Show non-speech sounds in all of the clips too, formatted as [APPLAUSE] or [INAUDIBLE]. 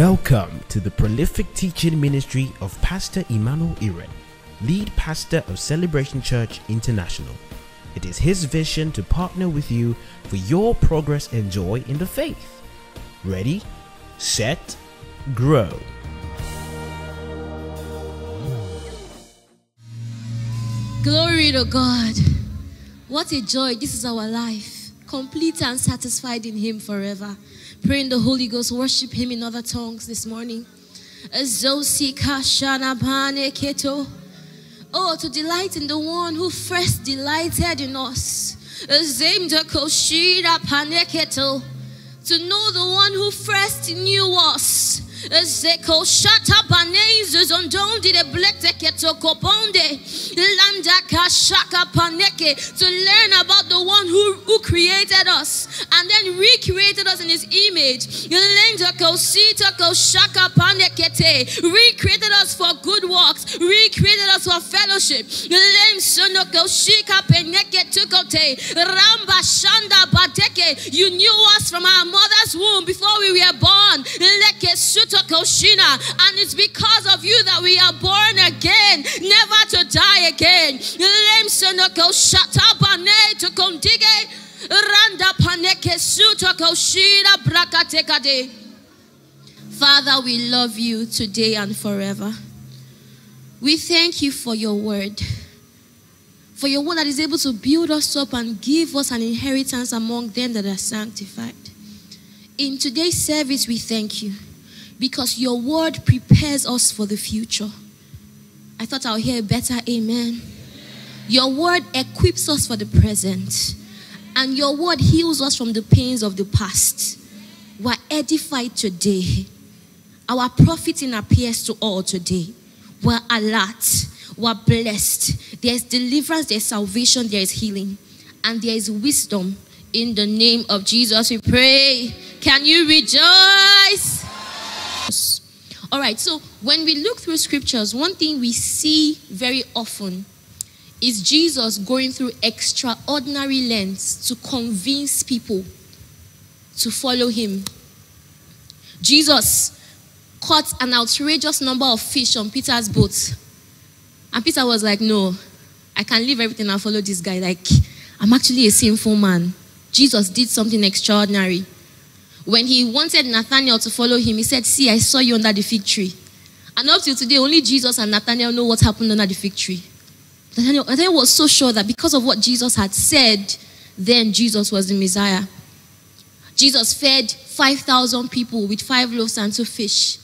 Welcome to the prolific teaching ministry of Pastor Emmanuel Iren, lead pastor of Celebration Church International. It is his vision to partner with you for your progress and joy in the faith. Ready, set, grow. Glory to God. What a joy. This is our life. Complete and satisfied in Him forever. Pray in the Holy Ghost. Worship Him in other tongues this morning. Oh, to delight in the one who first delighted in us. To know the one who first knew us. Zeko shata banezes ondon di de blekte keto koponde. Landa kashaka paneke. To learn about the one who, who created us and then recreated us in his image. Lenda kosita koshaka panekete. Recreated us for good works. Recreated us for fellowship. Lem sono koshika peneke tukote. Ramba shanda bateke. You knew us from our mother's womb before we were born. Leke suto koshina. And it's because of you that we are born again, never to die again. To kondige. Randa paneke suto koshina brakatekade. Father, we love you today and forever. We thank you for your word. For your word that is able to build us up and give us an inheritance among them that are sanctified. In today's service, we thank you because your word prepares us for the future. I thought I'll hear a better amen. Your word equips us for the present, and your word heals us from the pains of the past. We're edified today. Our profiting appears to all today. We're alert. We're blessed. There's deliverance, there's salvation, there is healing, and there is wisdom. In the name of Jesus, we pray. Can you rejoice? All right, so when we look through scriptures, one thing we see very often is Jesus going through extraordinary lengths to convince people to follow him. Jesus caught an outrageous number of fish on Peter's boat. And Peter was like, No, I can leave everything and follow this guy. Like, I'm actually a sinful man. Jesus did something extraordinary. When he wanted Nathanael to follow him, he said, See, I saw you under the fig tree. And up till today, only Jesus and Nathanael know what happened under the fig tree. Nathanael, Nathanael was so sure that because of what Jesus had said, then Jesus was the Messiah. Jesus fed 5,000 people with five loaves and two fish,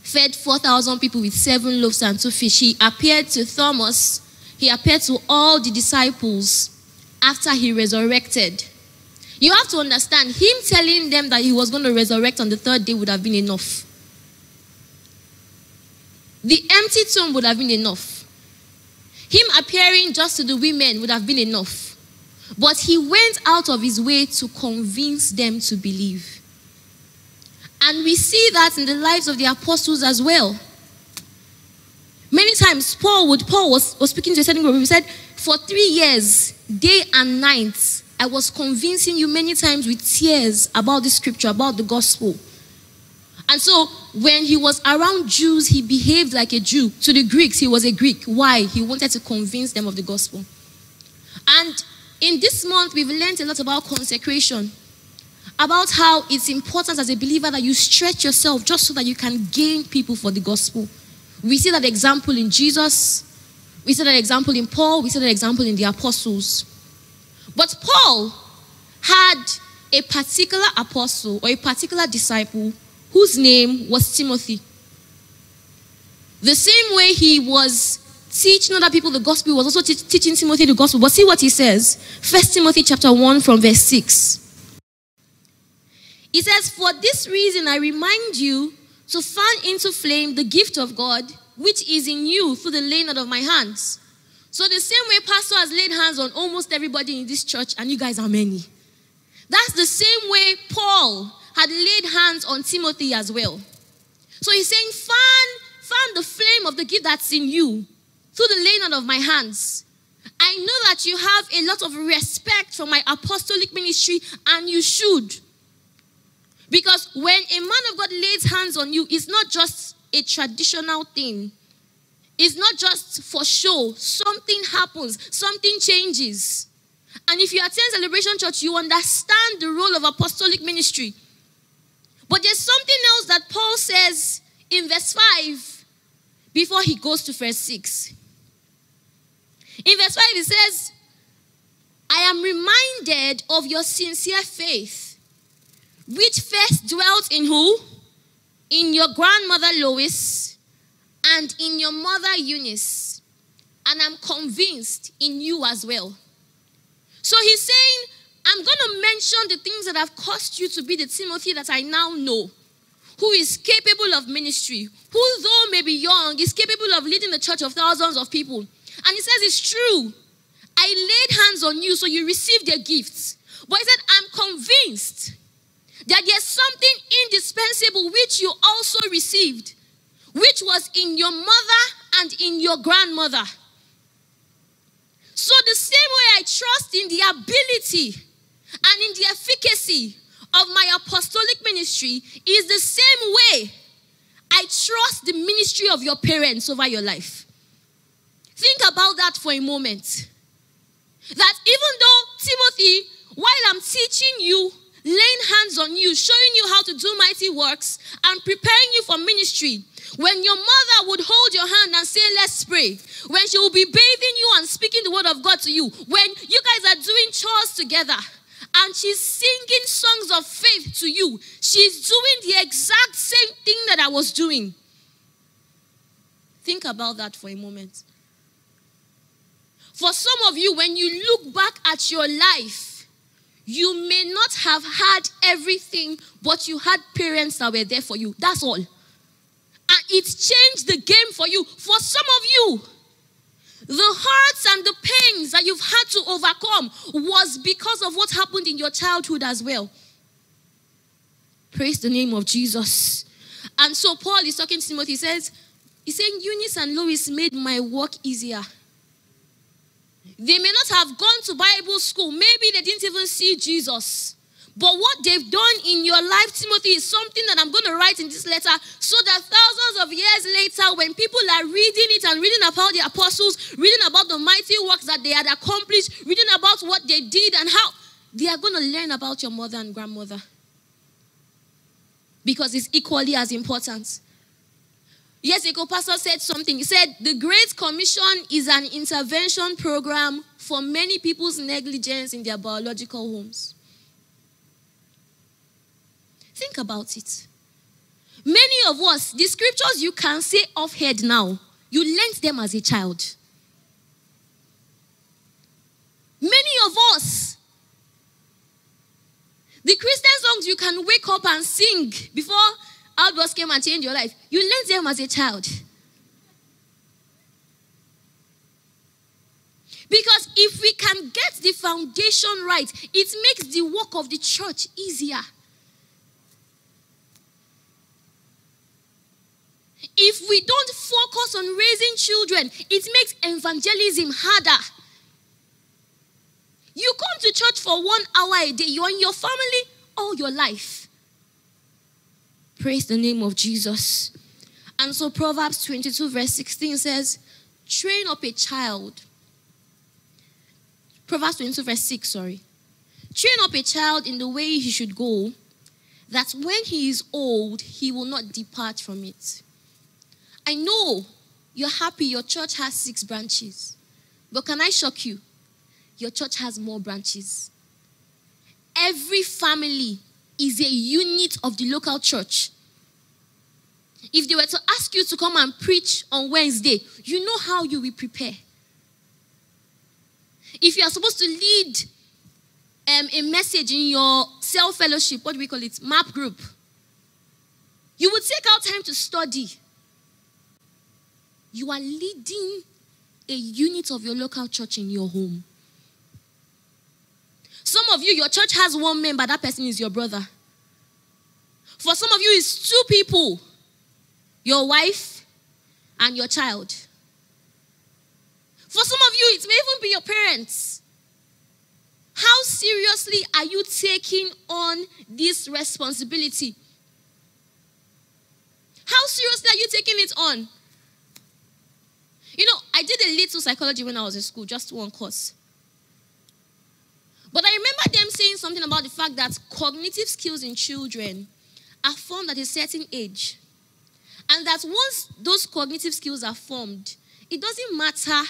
fed 4,000 people with seven loaves and two fish. He appeared to Thomas, he appeared to all the disciples after he resurrected. You have to understand, him telling them that he was going to resurrect on the third day would have been enough. The empty tomb would have been enough. Him appearing just to the women would have been enough. But he went out of his way to convince them to believe. And we see that in the lives of the apostles as well. Many times, Paul would Paul was, was speaking to a certain group. He said, For three years, day and night, I was convincing you many times with tears about the scripture, about the gospel. And so when he was around Jews, he behaved like a Jew. To the Greeks, he was a Greek. Why? He wanted to convince them of the gospel. And in this month, we've learned a lot about consecration, about how it's important as a believer that you stretch yourself just so that you can gain people for the gospel. We see that example in Jesus, we see that example in Paul, we see that example in the apostles. But Paul had a particular apostle or a particular disciple whose name was Timothy. The same way he was teaching other people the gospel, was also te- teaching Timothy the gospel. But see what he says. First Timothy chapter 1 from verse 6. He says, For this reason I remind you to fan into flame the gift of God which is in you through the laying out of my hands. So the same way pastor has laid hands on almost everybody in this church, and you guys are many. That's the same way Paul had laid hands on Timothy as well. So he's saying, fan, fan the flame of the gift that's in you through the laying on of my hands. I know that you have a lot of respect for my apostolic ministry, and you should. Because when a man of God lays hands on you, it's not just a traditional thing. It's not just for show. Something happens, something changes. And if you attend Celebration Church, you understand the role of apostolic ministry. But there's something else that Paul says in verse 5 before he goes to verse 6. In verse 5, he says, I am reminded of your sincere faith, which first dwelt in who? In your grandmother Lois and in your mother Eunice. And I'm convinced in you as well. So he's saying, I'm going to mention the things that have caused you to be the Timothy that I now know, who is capable of ministry, who, though may be young, is capable of leading the church of thousands of people. And he says, It's true. I laid hands on you, so you received their gifts. But he said, I'm convinced that there's something indispensable which you also received, which was in your mother and in your grandmother. So, the same way I trust in the ability and in the efficacy of my apostolic ministry is the same way I trust the ministry of your parents over your life. Think about that for a moment. That even though, Timothy, while I'm teaching you, laying hands on you, showing you how to do mighty works, and preparing you for ministry, when your mother would hold your hand and say, Let's pray, when she will be bathing you and speaking the word of God to you, when you guys are doing chores together, and she's singing songs of faith to you, she's doing the exact same thing that I was doing. Think about that for a moment. For some of you, when you look back at your life, you may not have had everything, but you had parents that were there for you. That's all. It changed the game for you. For some of you, the hurts and the pains that you've had to overcome was because of what happened in your childhood as well. Praise the name of Jesus. And so Paul is talking to Timothy. He says, He's saying, Eunice and Lois made my work easier. They may not have gone to Bible school. Maybe they didn't even see Jesus. But what they've done in your life, Timothy, is something that I'm going to write in this letter so that thousands of years later, when people are reading it and reading about the apostles, reading about the mighty works that they had accomplished, reading about what they did and how, they are going to learn about your mother and grandmother. Because it's equally as important. Years ago, Pastor said something. He said, The Great Commission is an intervention program for many people's negligence in their biological homes. Think about it. Many of us, the scriptures you can say off head now, you learned them as a child. Many of us, the Christian songs you can wake up and sing before outbursts came and changed your life. You learned them as a child. Because if we can get the foundation right, it makes the work of the church easier. If we don't focus on raising children, it makes evangelism harder. You come to church for one hour a day, you're in your family all your life. Praise the name of Jesus. And so Proverbs 22, verse 16 says, Train up a child. Proverbs 22, verse 6, sorry. Train up a child in the way he should go, that when he is old, he will not depart from it. I know you're happy your church has six branches, but can I shock you? Your church has more branches. Every family is a unit of the local church. If they were to ask you to come and preach on Wednesday, you know how you will prepare. If you are supposed to lead um, a message in your cell fellowship, what do we call it? Map group. You would take out time to study. You are leading a unit of your local church in your home. Some of you, your church has one member, that person is your brother. For some of you, it's two people your wife and your child. For some of you, it may even be your parents. How seriously are you taking on this responsibility? How seriously are you taking it on? You know, I did a little psychology when I was in school, just one course. But I remember them saying something about the fact that cognitive skills in children are formed at a certain age. And that once those cognitive skills are formed, it doesn't matter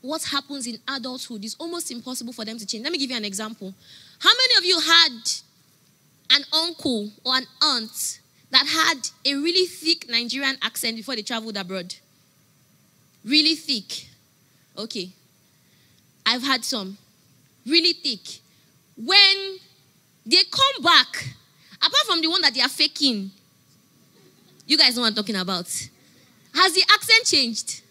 what happens in adulthood, it's almost impossible for them to change. Let me give you an example. How many of you had an uncle or an aunt that had a really thick Nigerian accent before they traveled abroad? Really thick. Okay. I've had some. Really thick. When they come back, apart from the one that they are faking, you guys know what I'm talking about. Has the accent changed?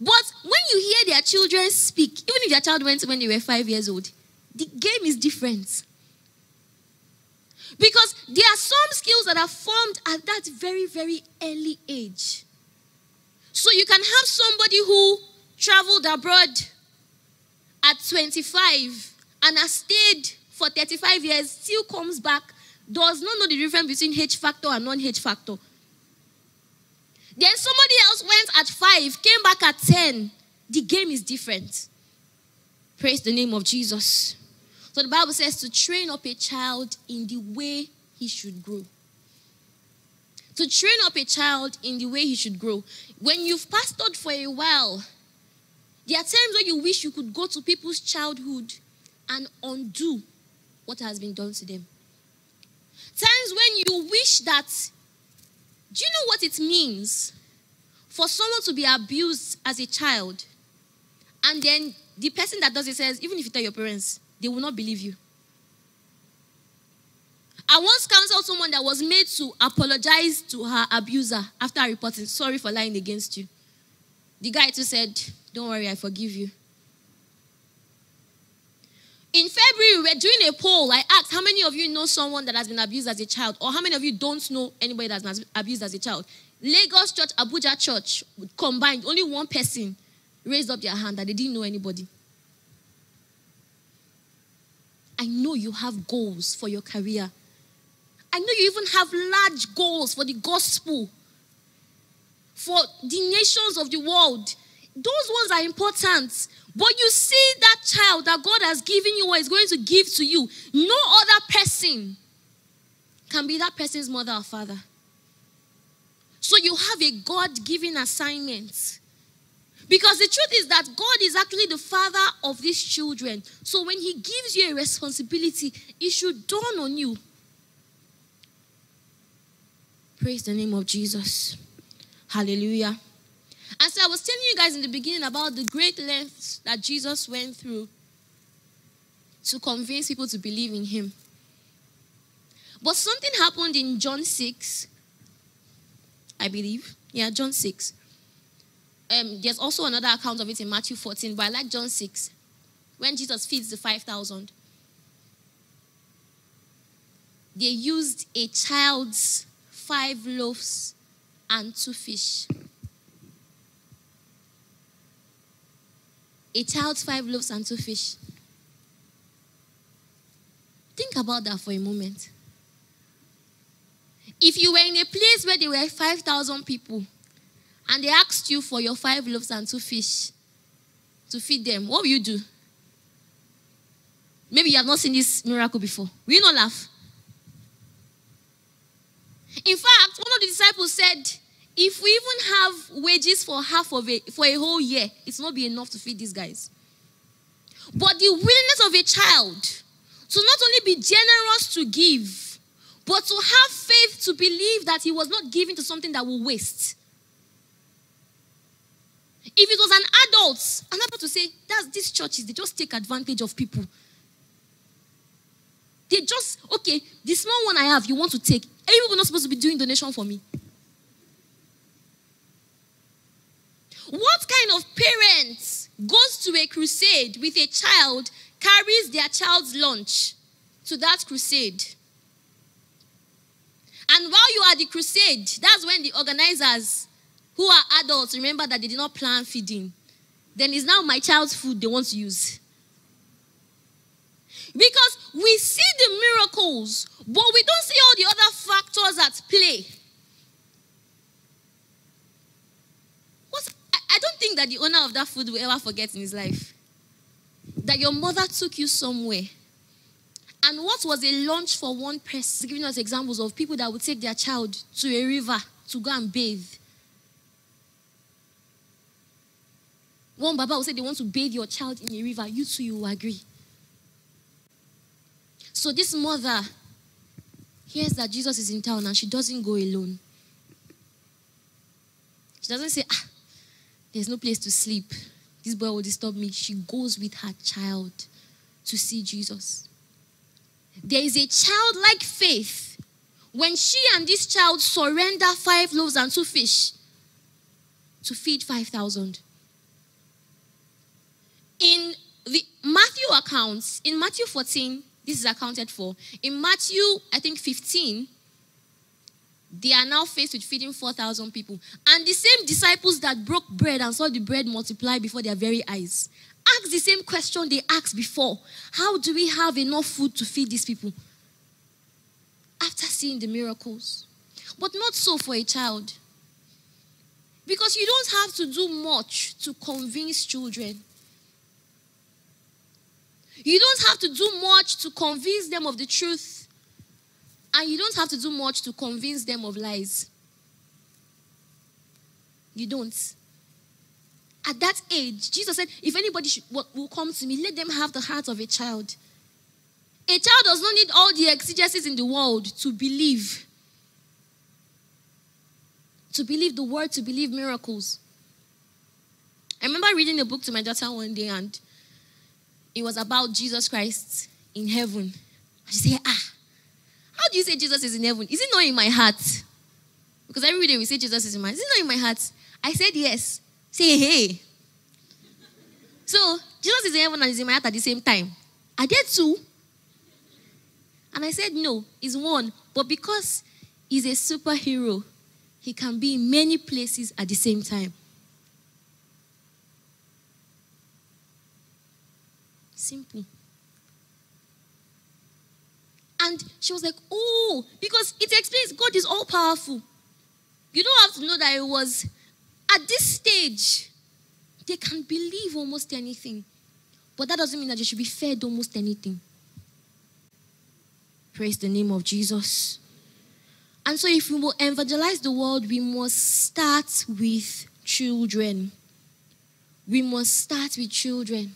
But when you hear their children speak, even if their child went when they were five years old, the game is different. Because there are some skills that are formed at that very, very early age. So you can have somebody who traveled abroad at 25 and has stayed for 35 years, still comes back, does not know the difference between H factor and non H factor. Then somebody else went at 5, came back at 10. The game is different. Praise the name of Jesus. So the Bible says to train up a child in the way he should grow. To train up a child in the way he should grow. When you've pastored for a while, there are times when you wish you could go to people's childhood and undo what has been done to them. Times when you wish that, do you know what it means for someone to be abused as a child? And then the person that does it says, even if you tell your parents, they will not believe you. I once counseled someone that was made to apologize to her abuser after reporting, sorry for lying against you. The guy too said, Don't worry, I forgive you. In February, we were doing a poll. I asked, How many of you know someone that has been abused as a child? Or how many of you don't know anybody that has been abused as a child? Lagos Church, Abuja Church combined, only one person raised up their hand that they didn't know anybody. I know you have goals for your career. I know you even have large goals for the gospel, for the nations of the world. Those ones are important. But you see that child that God has given you or is going to give to you, no other person can be that person's mother or father. So you have a God given assignment. Because the truth is that God is actually the father of these children. So when He gives you a responsibility, it should dawn on you. Praise the name of Jesus. Hallelujah. And so I was telling you guys in the beginning about the great lengths that Jesus went through to convince people to believe in Him. But something happened in John 6, I believe. Yeah, John 6 um, there's also another account of it in Matthew 14, but I like John 6, when Jesus feeds the 5,000. They used a child's five loaves and two fish. A child's five loaves and two fish. Think about that for a moment. If you were in a place where there were 5,000 people, and they asked you for your five loaves and two fish to feed them, what will you do? Maybe you have not seen this miracle before. Will you not laugh? In fact, one of the disciples said, if we even have wages for half of it for a whole year, it's not be enough to feed these guys. But the willingness of a child to not only be generous to give, but to have faith to believe that he was not giving to something that will waste. If it was an adult, I'm able to say, that's these churches, they just take advantage of people. They just, okay, the small one I have, you want to take. Are you not supposed to be doing donation for me? What kind of parent goes to a crusade with a child, carries their child's lunch to that crusade? And while you are the crusade, that's when the organizers who are adults remember that they did not plan feeding. then it's now my child's food they want to use. Because we see the miracles, but we don't see all the other factors at play. What, I, I don't think that the owner of that food will ever forget in his life that your mother took you somewhere. And what was a lunch for one person, giving us examples of people that would take their child to a river to go and bathe. One Baba will say they want to bathe your child in a river. You too, you will agree. So this mother hears that Jesus is in town and she doesn't go alone. She doesn't say, ah, there's no place to sleep. This boy will disturb me. She goes with her child to see Jesus. There is a childlike faith when she and this child surrender five loaves and two fish to feed 5,000. In the Matthew accounts, in Matthew 14, this is accounted for. In Matthew, I think 15, they are now faced with feeding 4,000 people. And the same disciples that broke bread and saw the bread multiply before their very eyes ask the same question they asked before How do we have enough food to feed these people? After seeing the miracles. But not so for a child. Because you don't have to do much to convince children. You don't have to do much to convince them of the truth. And you don't have to do much to convince them of lies. You don't. At that age, Jesus said, If anybody should, will come to me, let them have the heart of a child. A child does not need all the exigencies in the world to believe. To believe the word, to believe miracles. I remember reading a book to my daughter one day, and it was about Jesus Christ in heaven. She said, Ah, how do you say Jesus is in heaven? Is it not in my heart? Because every day we say Jesus is in my heart. Is it not in my heart? I said yes. Say hey. So Jesus is in heaven and is in my heart at the same time. Are there two? And I said no, it's one. But because he's a superhero, he can be in many places at the same time. Simple. And she was like, Oh, because it explains God is all powerful. You don't have to know that it was at this stage, they can believe almost anything. But that doesn't mean that they should be fed almost anything. Praise the name of Jesus. And so, if we will evangelize the world, we must start with children. We must start with children.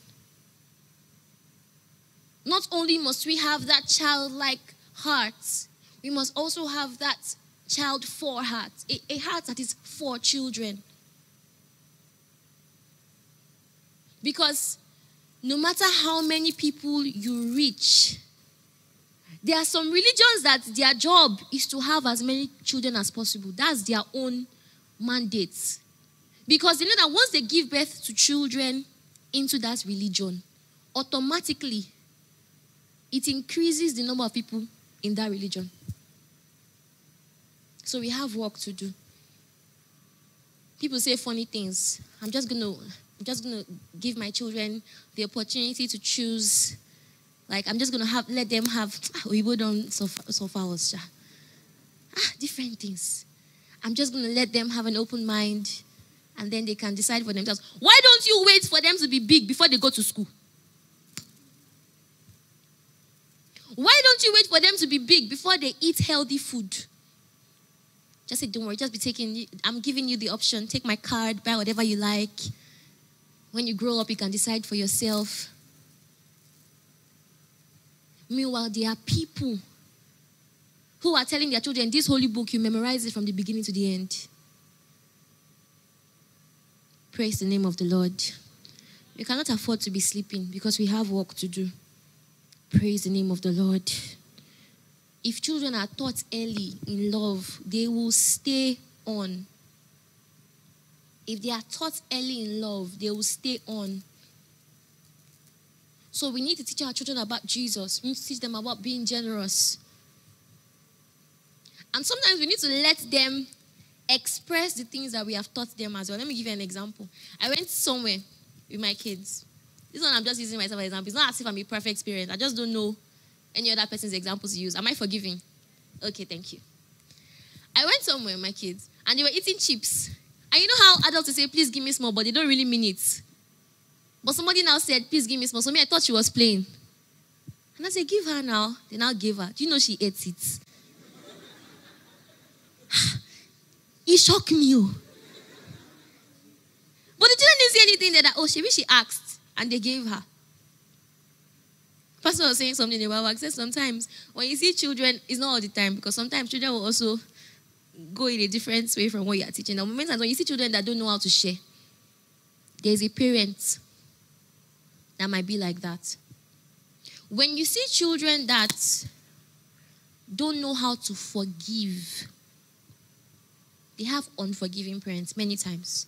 Not only must we have that childlike heart, we must also have that child for heart, a, a heart that is for children. Because no matter how many people you reach, there are some religions that their job is to have as many children as possible. That's their own mandate. Because they know that once they give birth to children into that religion, automatically it increases the number of people in that religion. So we have work to do. People say funny things. I'm just gonna I'm just gonna give my children the opportunity to choose. Like I'm just gonna have let them have we would on so far ah different things. I'm just gonna let them have an open mind and then they can decide for themselves. Why don't you wait for them to be big before they go to school? Why don't you wait for them to be big before they eat healthy food? Just say, don't worry, just be taking, I'm giving you the option. Take my card, buy whatever you like. When you grow up, you can decide for yourself. Meanwhile, there are people who are telling their children, this holy book, you memorize it from the beginning to the end. Praise the name of the Lord. We cannot afford to be sleeping because we have work to do. Praise the name of the Lord. If children are taught early in love, they will stay on. If they are taught early in love, they will stay on. So we need to teach our children about Jesus. We need to teach them about being generous. And sometimes we need to let them express the things that we have taught them as well. Let me give you an example. I went somewhere with my kids. This one I'm just using myself as an example. It's not as if I'm a perfect parent. I just don't know any other person's examples to use. Am I forgiving? Okay, thank you. I went somewhere my kids and they were eating chips. And you know how adults say, please give me small, but they don't really mean it. But somebody now said, please give me small. So me, I thought she was playing. And I said, give her now. They now gave her. Do you know she ate it? [SIGHS] it shocked me. Oh. But the children didn't say anything there that, oh, maybe she asked. And they gave her. Pastor was saying something about work. Said sometimes when you see children, it's not all the time because sometimes children will also go in a different way from what you are teaching. There moments when you see children that don't know how to share, there's a parent that might be like that. When you see children that don't know how to forgive, they have unforgiving parents many times.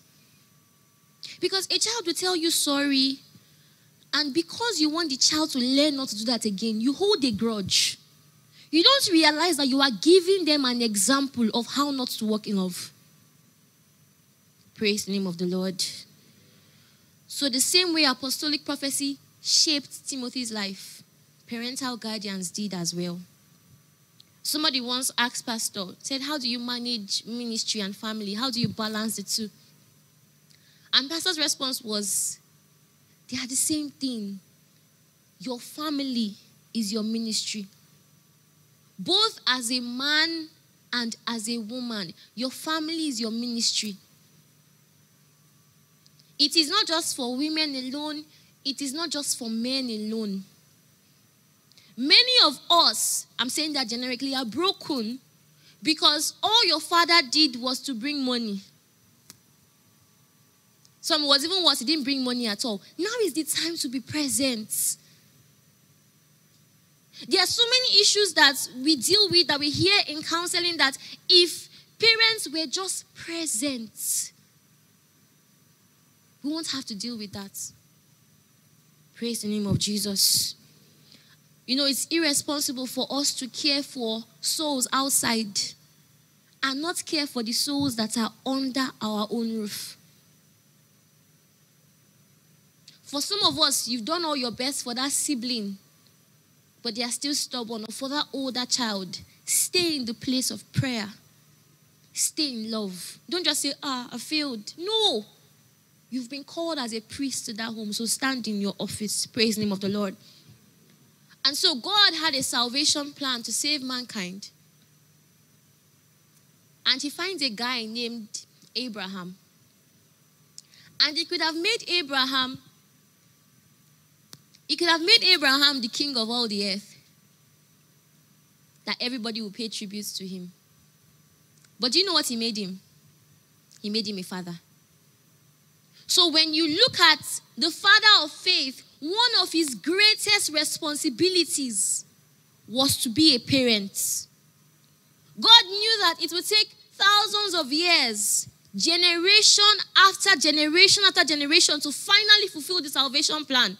Because a child will tell you sorry, and because you want the child to learn not to do that again, you hold a grudge. You don't realize that you are giving them an example of how not to walk in love. Praise the name of the Lord. So, the same way apostolic prophecy shaped Timothy's life, parental guardians did as well. Somebody once asked Pastor, said, How do you manage ministry and family? How do you balance the two? And Pastor's response was, They are the same thing. Your family is your ministry. Both as a man and as a woman, your family is your ministry. It is not just for women alone, it is not just for men alone. Many of us, I'm saying that generically, are broken because all your father did was to bring money. Some was even worse, he didn't bring money at all. Now is the time to be present. There are so many issues that we deal with that we hear in counseling that if parents were just present, we won't have to deal with that. Praise the name of Jesus. You know, it's irresponsible for us to care for souls outside and not care for the souls that are under our own roof. For some of us, you've done all your best for that sibling but they are still stubborn, or for that older child, stay in the place of prayer. Stay in love. Don't just say, ah, I failed. No. You've been called as a priest to that home, so stand in your office. Praise the name of the Lord. And so God had a salvation plan to save mankind. And he finds a guy named Abraham. And he could have made Abraham he could have made Abraham the king of all the earth, that everybody would pay tributes to him. But do you know what he made him? He made him a father. So when you look at the father of faith, one of his greatest responsibilities was to be a parent. God knew that it would take thousands of years, generation after generation after generation, to finally fulfill the salvation plan.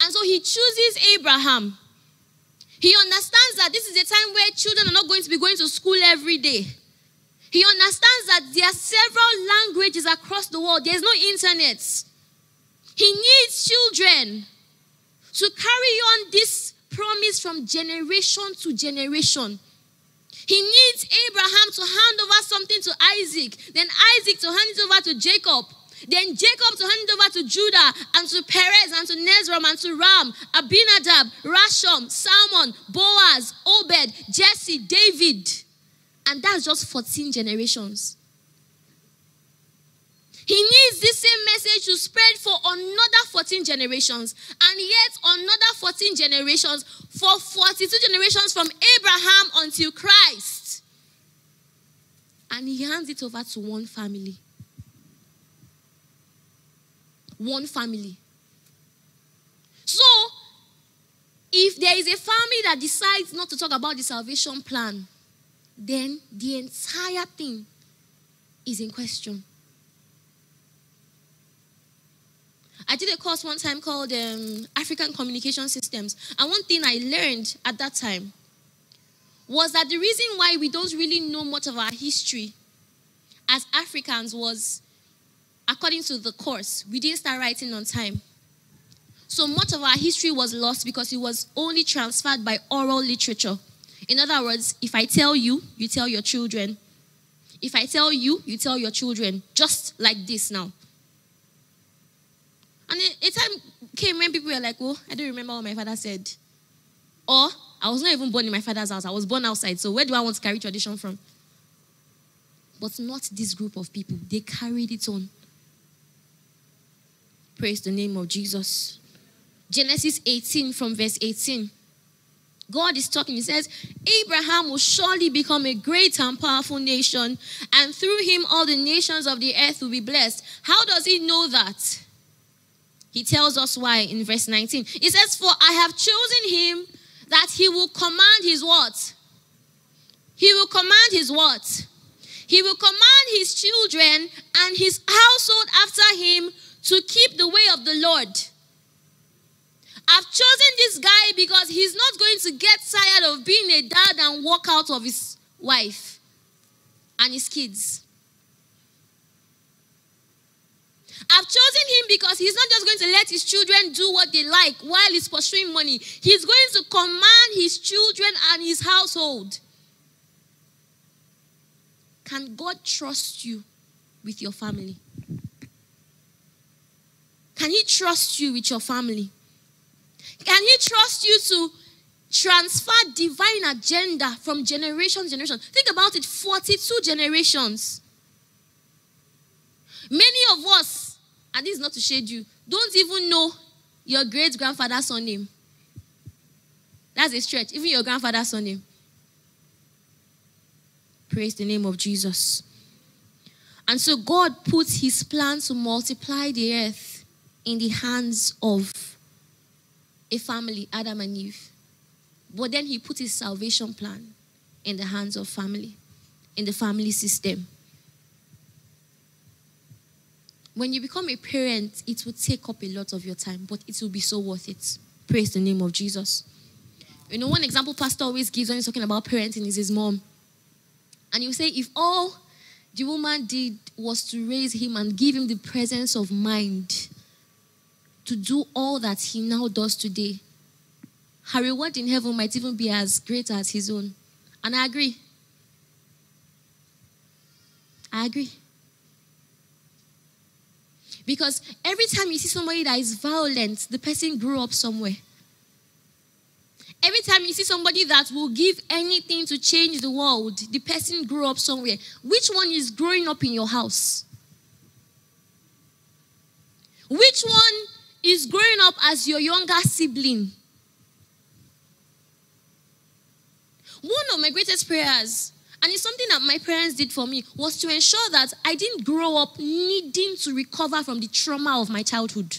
And so he chooses Abraham. He understands that this is a time where children are not going to be going to school every day. He understands that there are several languages across the world, there's no internet. He needs children to carry on this promise from generation to generation. He needs Abraham to hand over something to Isaac, then Isaac to hand it over to Jacob, then Jacob to hand over to Judah and to Perez and to Hezron and to Ram, Abinadab, Rashom, Salmon, Boaz, Obed, Jesse, David. And that's just 14 generations. He needs this same message to spread for another 14 generations, and yet another 14 generations for 42 generations from Abraham until Christ. And he hands it over to one family one family. So, if there is a family that decides not to talk about the salvation plan, then the entire thing is in question. I did a course one time called um, African Communication Systems. And one thing I learned at that time was that the reason why we don't really know much of our history as Africans was according to the course, we didn't start writing on time. So much of our history was lost because it was only transferred by oral literature. In other words, if I tell you, you tell your children. If I tell you, you tell your children. Just like this now. And a time came when people were like, oh, I don't remember what my father said. Or I was not even born in my father's house. I was born outside. So where do I want to carry tradition from? But not this group of people. They carried it on. Praise the name of Jesus. Genesis 18 from verse 18. God is talking. He says, Abraham will surely become a great and powerful nation, and through him all the nations of the earth will be blessed. How does he know that? He tells us why in verse 19. He says, For I have chosen him that he will command his what? He will command his what? He will command his children and his household after him to keep the way of the Lord. I've chosen this guy because he's not going to get tired of being a dad and walk out of his wife and his kids. I've chosen him because he's not just going to let his children do what they like while he's pursuing money. He's going to command his children and his household. Can God trust you with your family? Can He trust you with your family? Can He trust you to transfer divine agenda from generation to generation? Think about it 42 generations. Many of us, and this is not to shade you, don't even know your great grandfather's surname. That's a stretch, even your grandfather's surname. Praise the name of Jesus. And so God puts his plan to multiply the earth in the hands of a family, Adam and Eve. But then he put his salvation plan in the hands of family, in the family system. When you become a parent, it will take up a lot of your time, but it will be so worth it. Praise the name of Jesus. You know, one example Pastor always gives when he's talking about parenting is his mom. And you say, if all the woman did was to raise him and give him the presence of mind to do all that he now does today, her reward in heaven might even be as great as his own. And I agree. I agree. Because every time you see somebody that is violent, the person grew up somewhere. Every time you see somebody that will give anything to change the world, the person grew up somewhere. Which one is growing up in your house? Which one is growing up as your younger sibling? One of my greatest prayers, and it's something that my parents did for me, was to ensure that I didn't grow up needing to recover from the trauma of my childhood.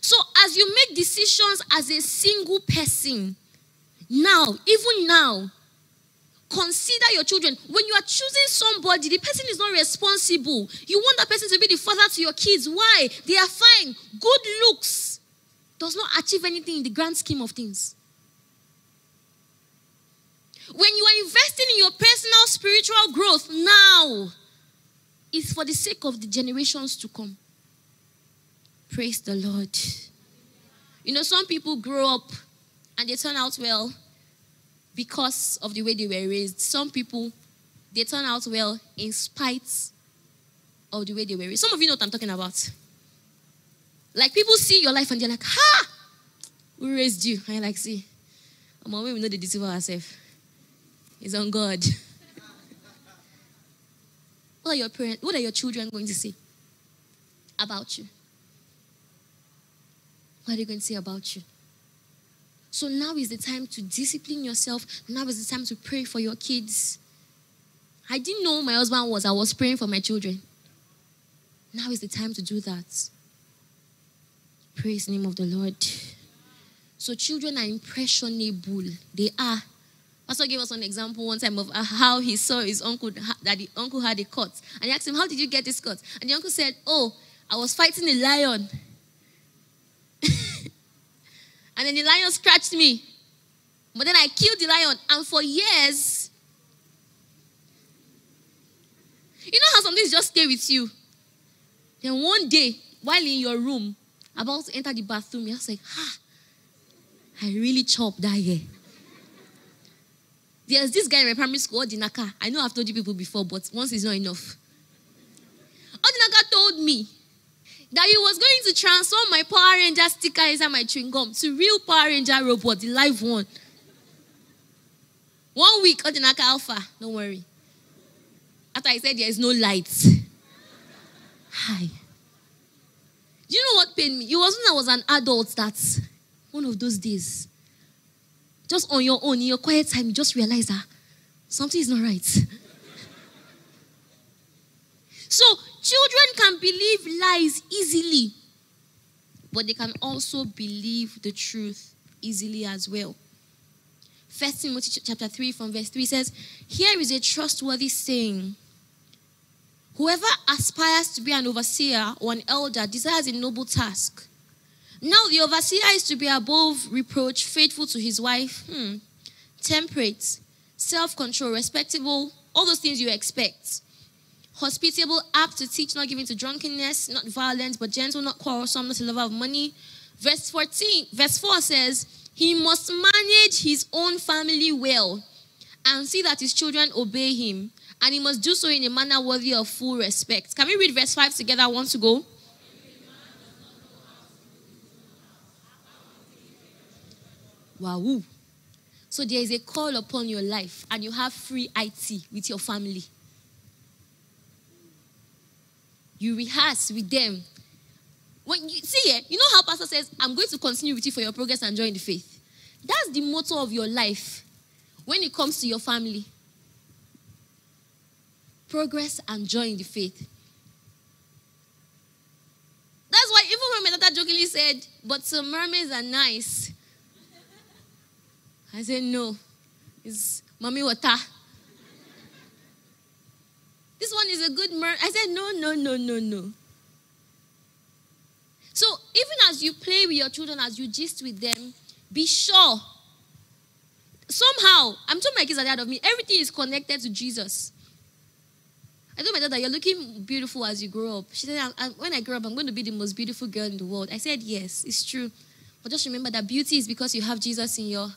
So, as you make decisions as a single person, now, even now, consider your children. When you are choosing somebody, the person is not responsible. You want that person to be the father to your kids. Why? They are fine. Good looks does not achieve anything in the grand scheme of things. When you are investing in your personal spiritual growth now, it's for the sake of the generations to come. Praise the Lord. You know, some people grow up and they turn out well because of the way they were raised. Some people, they turn out well in spite of the way they were raised. Some of you know what I'm talking about. Like people see your life and they're like, ha! Who raised you? And you're like, see, I'm we know the deceive ourselves. It's on God. [LAUGHS] what are your parents, what are your children going to say about you? What are they going to say about you? So now is the time to discipline yourself. Now is the time to pray for your kids. I didn't know my husband was. I was praying for my children. Now is the time to do that. Praise the name of the Lord. So children are impressionable. They are. Pastor gave us an example one time of how he saw his uncle that the uncle had a cut, and he asked him, "How did you get this cut?" And the uncle said, "Oh, I was fighting a lion." And then the lion scratched me. But then I killed the lion, and for years, You know how some things just stay with you? Then one day, while in your room, about to enter the bathroom, you're like, ah, I really chopped that year. There's this guy in my primary school, Odinaka. I know I've told you people before, but once is not enough. Odinaka told me that he was going to transform my Power Ranger sticker inside my chewing gum to real Power Ranger robot, the live one. One week, Odinaka Alpha, don't worry. After I said there is no light. Hi. Do you know what pained me? It was when I was an adult that one of those days, just on your own, in your quiet time, you just realize that something is not right. so, children can believe lies easily, but they can also believe the truth easily as well. First Timothy chapter 3 from verse 3 says, Here is a trustworthy saying. Whoever aspires to be an overseer or an elder desires a noble task. Now, the overseer is to be above reproach, faithful to his wife, hmm, temperate, self control, respectable, all those things you expect. Hospitable, apt to teach, not given to drunkenness, not violent, but gentle, not quarrelsome, not a lover of money. Verse 14, verse 4 says, He must manage his own family well and see that his children obey him, and he must do so in a manner worthy of full respect. Can we read verse 5 together? Want to go. Wow. So there is a call upon your life, and you have free IT with your family. You rehearse with them. When you see it, you know how Pastor says, I'm going to continue with you for your progress and join the faith. That's the motto of your life when it comes to your family. Progress and joy in the faith. That's why even when my daughter jokingly said, but some mermaids are nice. I said, no. It's mommy water. This one is a good mer. I said, no, no, no, no, no. So even as you play with your children, as you gist with them, be sure. Somehow, I'm told my kids are out of me. Everything is connected to Jesus. I told my daughter, You're looking beautiful as you grow up. She said, When I grow up, I'm going to be the most beautiful girl in the world. I said, Yes, it's true. But just remember that beauty is because you have Jesus in your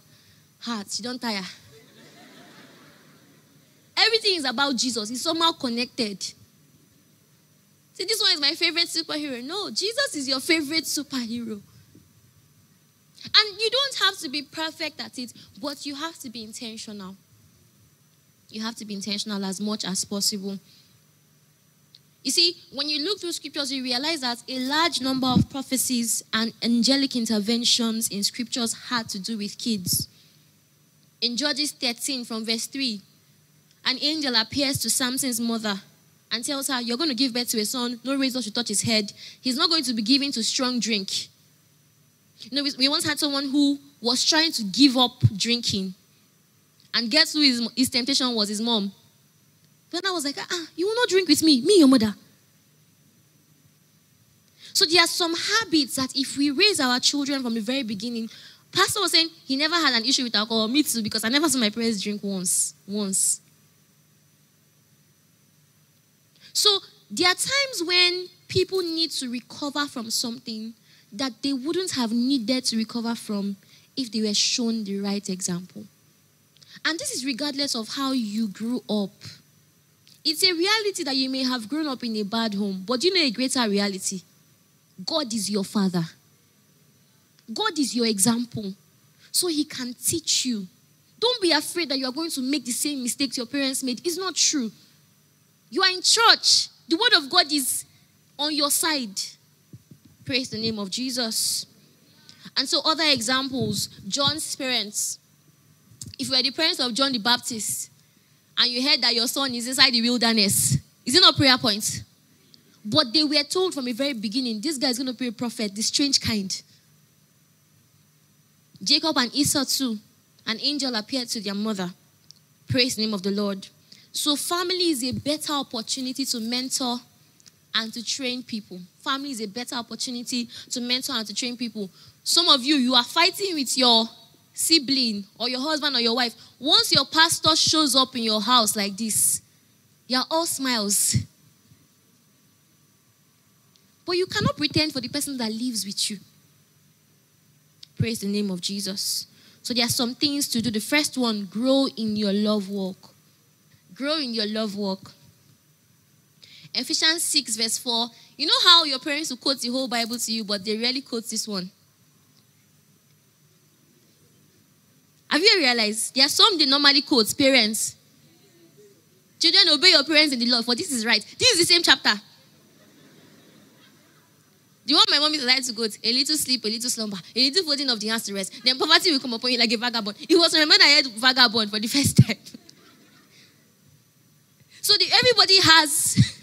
heart. You don't tire. Everything is about Jesus, it's somehow connected. See, this one is my favorite superhero. No, Jesus is your favorite superhero. And you don't have to be perfect at it, but you have to be intentional. You have to be intentional as much as possible. You see, when you look through scriptures, you realize that a large number of prophecies and angelic interventions in scriptures had to do with kids. In Judges 13, from verse 3, an angel appears to Samson's mother and tells her, You're going to give birth to a son, no razor should touch his head. He's not going to be given to strong drink. You know, we, once had someone who was trying to give up drinking. And guess who his, his temptation was? His mom. Then I was like, ah, you will not drink with me, me, your mother. So there are some habits that if we raise our children from the very beginning, Pastor was saying he never had an issue with alcohol. Me too, because I never saw my parents drink once. Once. So there are times when people need to recover from something that they wouldn't have needed to recover from if they were shown the right example. And this is regardless of how you grew up. It's a reality that you may have grown up in a bad home, but you know a greater reality? God is your father. God is your example. So he can teach you. Don't be afraid that you are going to make the same mistakes your parents made. It's not true. You are in church. The word of God is on your side. Praise the name of Jesus. And so, other examples John's parents. If you are the parents of John the Baptist and you heard that your son is inside the wilderness, is it not prayer point? But they were told from the very beginning this guy is going to be a prophet, the strange kind. Jacob and Esau too. An angel appeared to their mother. Praise the name of the Lord. So, family is a better opportunity to mentor and to train people. Family is a better opportunity to mentor and to train people. Some of you, you are fighting with your sibling or your husband or your wife. Once your pastor shows up in your house like this, You're all smiles. But you cannot pretend for the person that lives with you. Praise the name of Jesus. So there are some things to do. The first one, grow in your love walk. Grow in your love walk. Ephesians 6, verse 4. You know how your parents will quote the whole Bible to you, but they rarely quote this one. Have you realized? There are some they normally quote parents. Children, obey your parents in the Lord, for this is right. This is the same chapter. The one my mom is like to go to, a little sleep, a little slumber, a little folding of the hands to rest. Then poverty will come upon you like a vagabond. It was when I heard vagabond for the [LAUGHS] first time. So the, everybody has.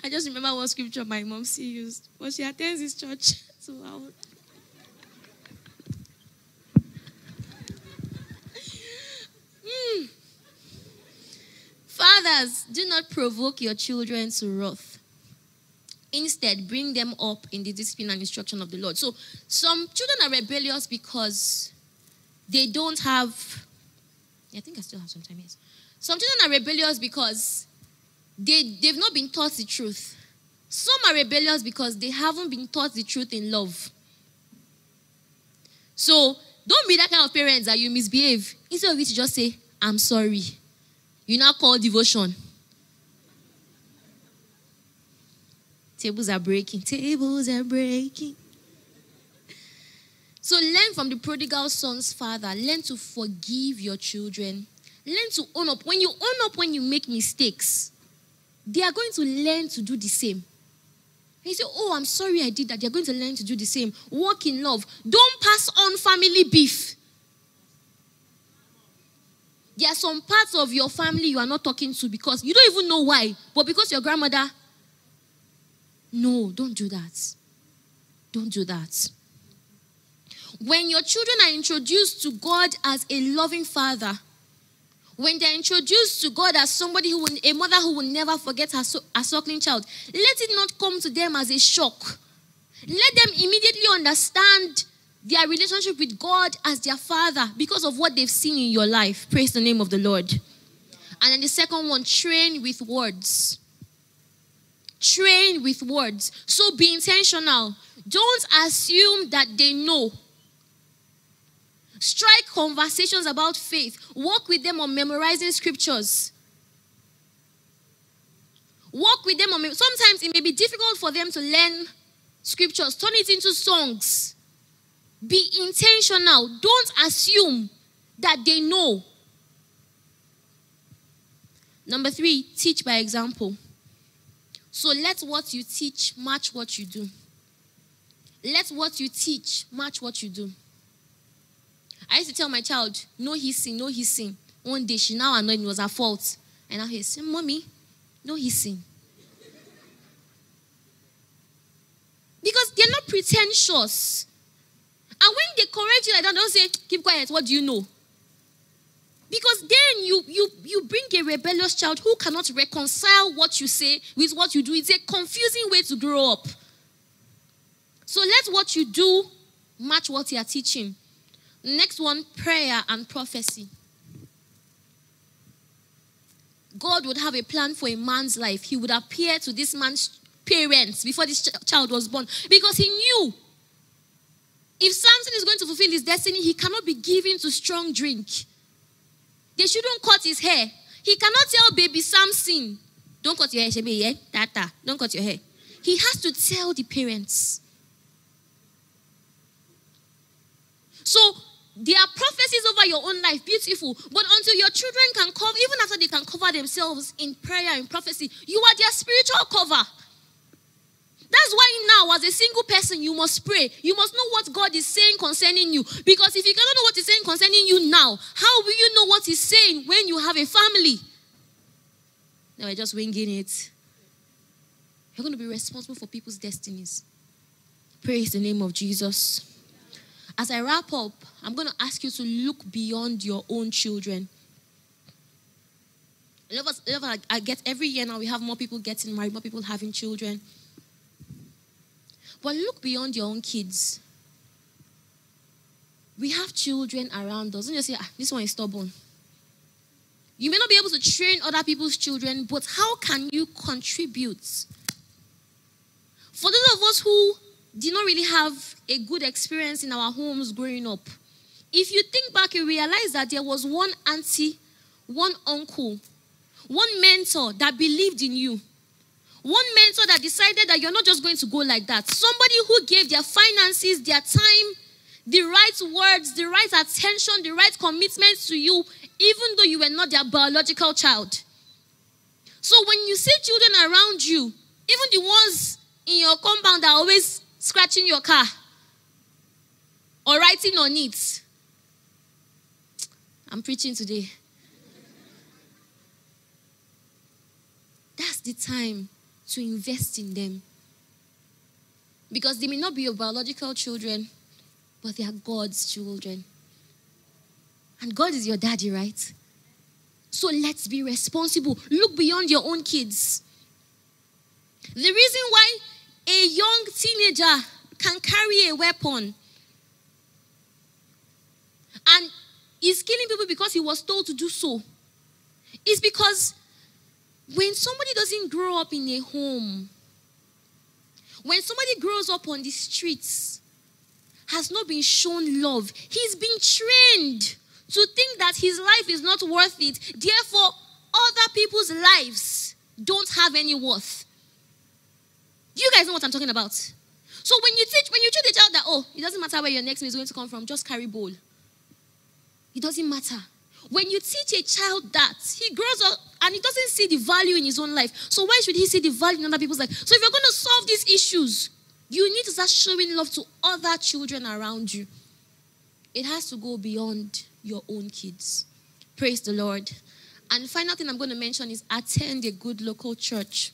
[LAUGHS] I just remember one scripture my mom used. But she attends this church. [LAUGHS] So I will. Mm. Fathers, do not provoke your children to wrath. Instead, bring them up in the discipline and instruction of the Lord. So, some children are rebellious because they don't have. I think I still have some time, yes. Some children are rebellious because they, they've not been taught the truth. Some are rebellious because they haven't been taught the truth in love. So, don't be that kind of parents that you misbehave. Instead of it, you just say, I'm sorry. You now call devotion. Tables are breaking. Tables are breaking. So learn from the prodigal son's father. Learn to forgive your children. Learn to own up. When you own up when you make mistakes, they are going to learn to do the same. And you say, Oh, I'm sorry I did that. They're going to learn to do the same. Walk in love. Don't pass on family beef. There are some parts of your family you are not talking to because you don't even know why, but because your grandmother. No, don't do that. Don't do that. When your children are introduced to God as a loving father, when they're introduced to God as somebody who will, a mother who will never forget her, her suckling child, let it not come to them as a shock. Let them immediately understand their relationship with God as their father because of what they've seen in your life. Praise the name of the Lord. And then the second one, train with words. Train with words. So be intentional. Don't assume that they know. Strike conversations about faith. Work with them on memorizing scriptures. Work with them on. Sometimes it may be difficult for them to learn scriptures. Turn it into songs. Be intentional. Don't assume that they know. Number three, teach by example. So let what you teach match what you do. Let what you teach match what you do. I used to tell my child, no hissing, no hissing. One day she now annoyed me, it was her fault. And now he's saying, Mommy, no hissing. Because they're not pretentious. And when they correct you like that, don't say, keep quiet, what do you know? Because then you, you, you bring a rebellious child who cannot reconcile what you say with what you do. It's a confusing way to grow up. So let what you do match what you are teaching. Next one prayer and prophecy. God would have a plan for a man's life. He would appear to this man's parents before this ch- child was born because he knew if Samson is going to fulfill his destiny, he cannot be given to strong drink. They shouldn't cut his hair. He cannot tell baby Samson, don't cut your hair, Shebe, yeah? Tata, don't cut your hair. He has to tell the parents. So there are prophecies over your own life, beautiful. But until your children can cover, even after they can cover themselves in prayer and prophecy, you are their spiritual cover. That's why now, as a single person, you must pray. You must know what God is saying concerning you. Because if you cannot know what He's saying concerning you now, how will you know what He's saying when you have a family? Now we're just winging it. You're going to be responsible for people's destinies. Praise the name of Jesus. As I wrap up, I'm going to ask you to look beyond your own children. I get every year now we have more people getting married, more people having children. But look beyond your own kids. We have children around us. Don't just say, ah, this one is stubborn. You may not be able to train other people's children, but how can you contribute? For those of us who did not really have a good experience in our homes growing up, if you think back, you realize that there was one auntie, one uncle, one mentor that believed in you. One mentor that decided that you're not just going to go like that. Somebody who gave their finances, their time, the right words, the right attention, the right commitment to you, even though you were not their biological child. So when you see children around you, even the ones in your compound are always scratching your car or writing on it. I'm preaching today. That's the time to invest in them. Because they may not be your biological children, but they are God's children. And God is your daddy, right? So let's be responsible. Look beyond your own kids. The reason why a young teenager can carry a weapon and is killing people because he was told to do so is because when somebody doesn't grow up in a home, when somebody grows up on the streets, has not been shown love, he's been trained to think that his life is not worth it. Therefore, other people's lives don't have any worth. You guys know what I'm talking about. So when you teach, when you teach the child that, oh, it doesn't matter where your next meal is going to come from, just carry bowl. It doesn't matter. When you teach a child that, he grows up and he doesn't see the value in his own life. So why should he see the value in other people's life? So if you're going to solve these issues, you need to start showing love to other children around you. It has to go beyond your own kids. Praise the Lord. And final thing I'm going to mention is attend a good local church.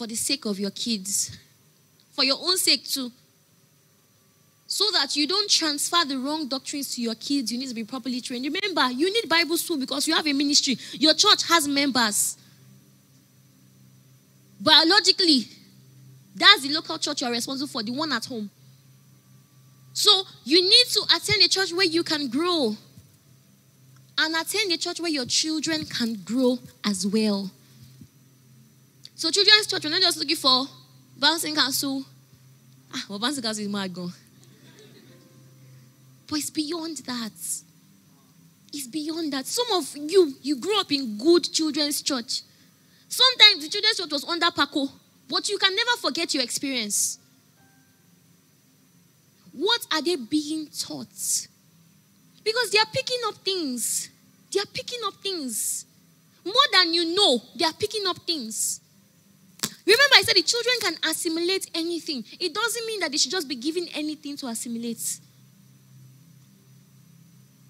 For the sake of your kids, for your own sake too. So that you don't transfer the wrong doctrines to your kids, you need to be properly trained. Remember, you need Bible school because you have a ministry. Your church has members. Biologically, that's the local church you're responsible for, the one at home. So you need to attend a church where you can grow and attend a church where your children can grow as well. So children's church, we're not just looking for bouncing castle. Ah, well, bouncing castle is mad gone. But it's beyond that. It's beyond that. Some of you, you grew up in good children's church. Sometimes the children's church was under Paco, but you can never forget your experience. What are they being taught? Because they are picking up things. They are picking up things. More than you know, they are picking up things. Remember, I said the children can assimilate anything. It doesn't mean that they should just be given anything to assimilate.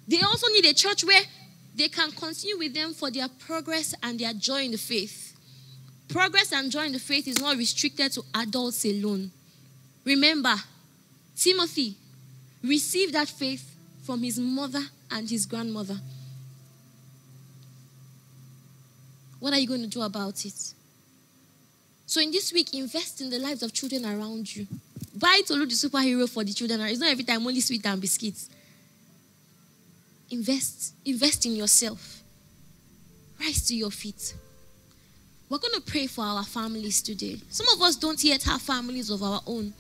They also need a church where they can continue with them for their progress and their joy in the faith. Progress and joy in the faith is not restricted to adults alone. Remember, Timothy received that faith from his mother and his grandmother. What are you going to do about it? So, in this week, invest in the lives of children around you. Buy Tolu the superhero for the children. It's not every time only sweet and biscuits. Invest. Invest in yourself. Rise to your feet. We're going to pray for our families today. Some of us don't yet have families of our own.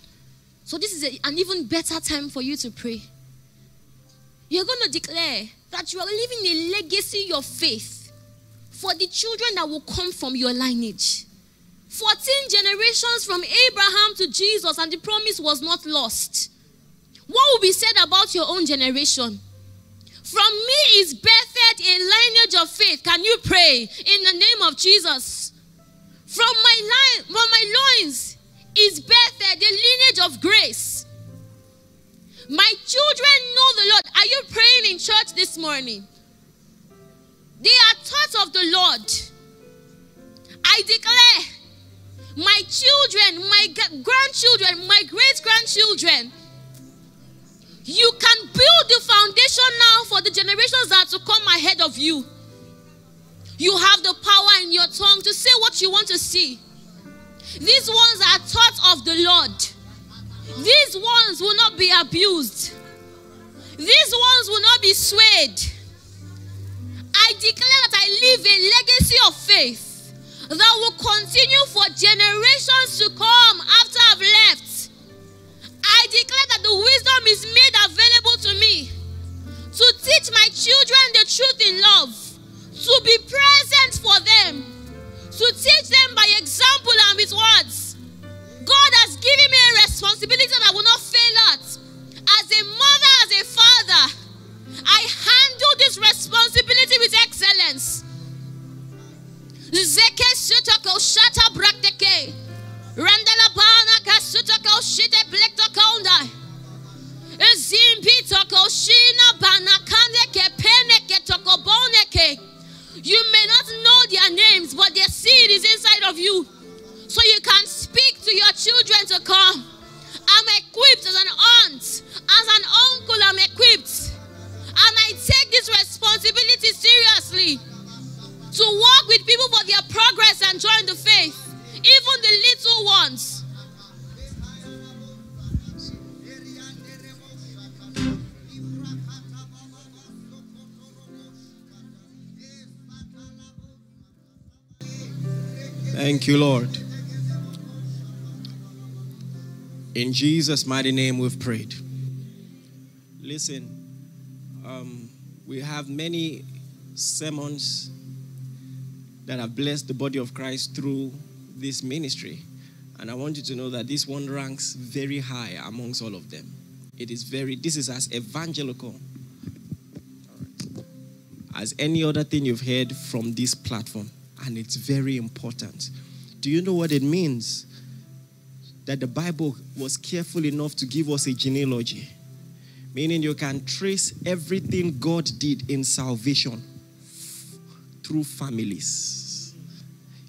So, this is a, an even better time for you to pray. You're going to declare that you are leaving a legacy of faith for the children that will come from your lineage. 14 generations from Abraham to Jesus, and the promise was not lost. What will be said about your own generation? From me is birthed a lineage of faith. Can you pray in the name of Jesus? From my line, from my loins is birthed the lineage of grace. My children know the Lord. Are you praying in church this morning? They are taught of the Lord. I declare my children, my grandchildren, my great grandchildren, you can build the foundation now for the generations that to come ahead of you. You have the power in your tongue to say what you want to see. These ones are taught of the Lord. These ones will not be abused. These ones will not be swayed. I declare that I leave a legacy of faith that will continue for generations to come after I've left. I declare that the wisdom is made available to me to teach my children the truth in love, to be present for them, to teach them by example and with words. God has given me a responsibility that I will not fail at. As a mother, as a father, I handle this responsibility with excellence. Zeke sutako shata brakteke. Randala bana kasutako shite. Ezimpi toko shina banakande ke pene ke toko boneke. You may not know their names, but their seed is inside of you. So you can speak to your children to come. I'm equipped as an aunt, as an uncle, I'm equipped. And I take this responsibility seriously to work with people for their progress and join the faith, even the little ones. Thank you, Lord. In Jesus' mighty name, we've prayed. Listen, um, we have many sermons that have blessed the body of Christ through this ministry. And I want you to know that this one ranks very high amongst all of them. It is very, this is as evangelical as any other thing you've heard from this platform. And it's very important. Do you know what it means? That the Bible was careful enough to give us a genealogy, meaning you can trace everything God did in salvation through families.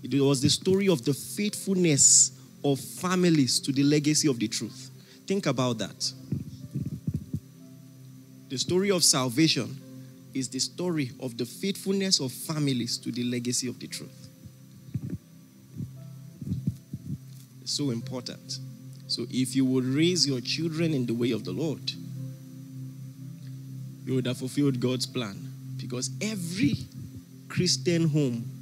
It was the story of the faithfulness of families to the legacy of the truth. Think about that. The story of salvation is the story of the faithfulness of families to the legacy of the truth. It's so important. So, if you would raise your children in the way of the Lord, you would have fulfilled God's plan. Because every Christian home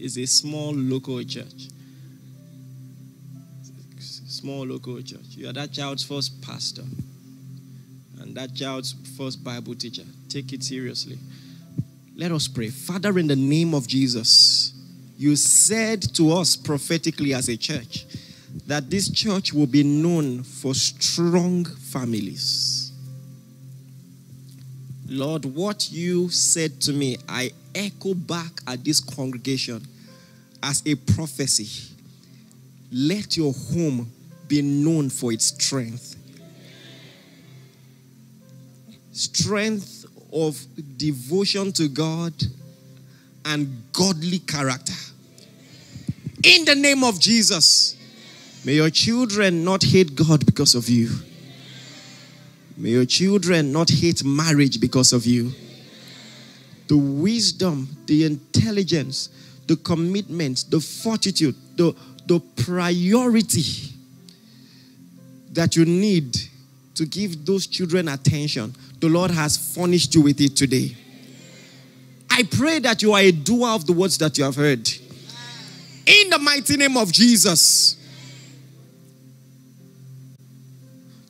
is a small local church. Small local church. You are that child's first pastor and that child's first Bible teacher. Take it seriously. Let us pray. Father, in the name of Jesus, you said to us prophetically as a church that this church will be known for strong families. Lord, what you said to me, I echo back at this congregation as a prophecy. Let your home be known for its strength. Strength of devotion to God and godly character. In the name of Jesus, may your children not hate God because of you. May your children not hate marriage because of you. The wisdom, the intelligence, the commitment, the fortitude, the, the priority that you need to give those children attention, the Lord has furnished you with it today. I pray that you are a doer of the words that you have heard. In the mighty name of Jesus.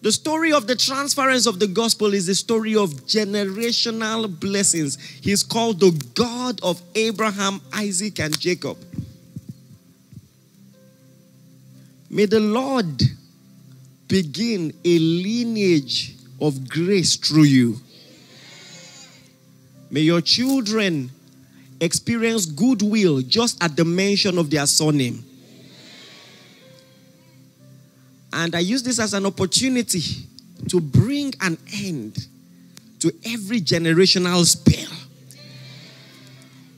The story of the transference of the gospel is the story of generational blessings. He's called the God of Abraham, Isaac, and Jacob. May the Lord begin a lineage of grace through you. May your children experience goodwill just at the mention of their surname. And I use this as an opportunity to bring an end to every generational spell.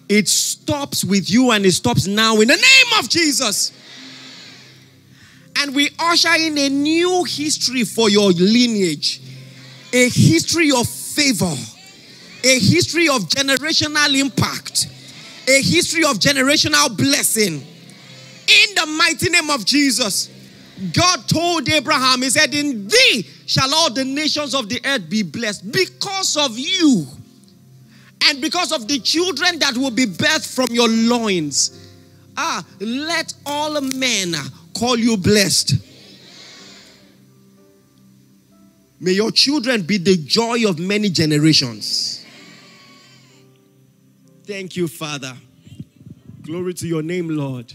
It stops with you and it stops now in the name of Jesus. And we usher in a new history for your lineage a history of favor, a history of generational impact, a history of generational blessing. In the mighty name of Jesus. God told Abraham, He said, In thee shall all the nations of the earth be blessed because of you and because of the children that will be birthed from your loins. Ah, let all men call you blessed. May your children be the joy of many generations. Thank you, Father. Glory to your name, Lord.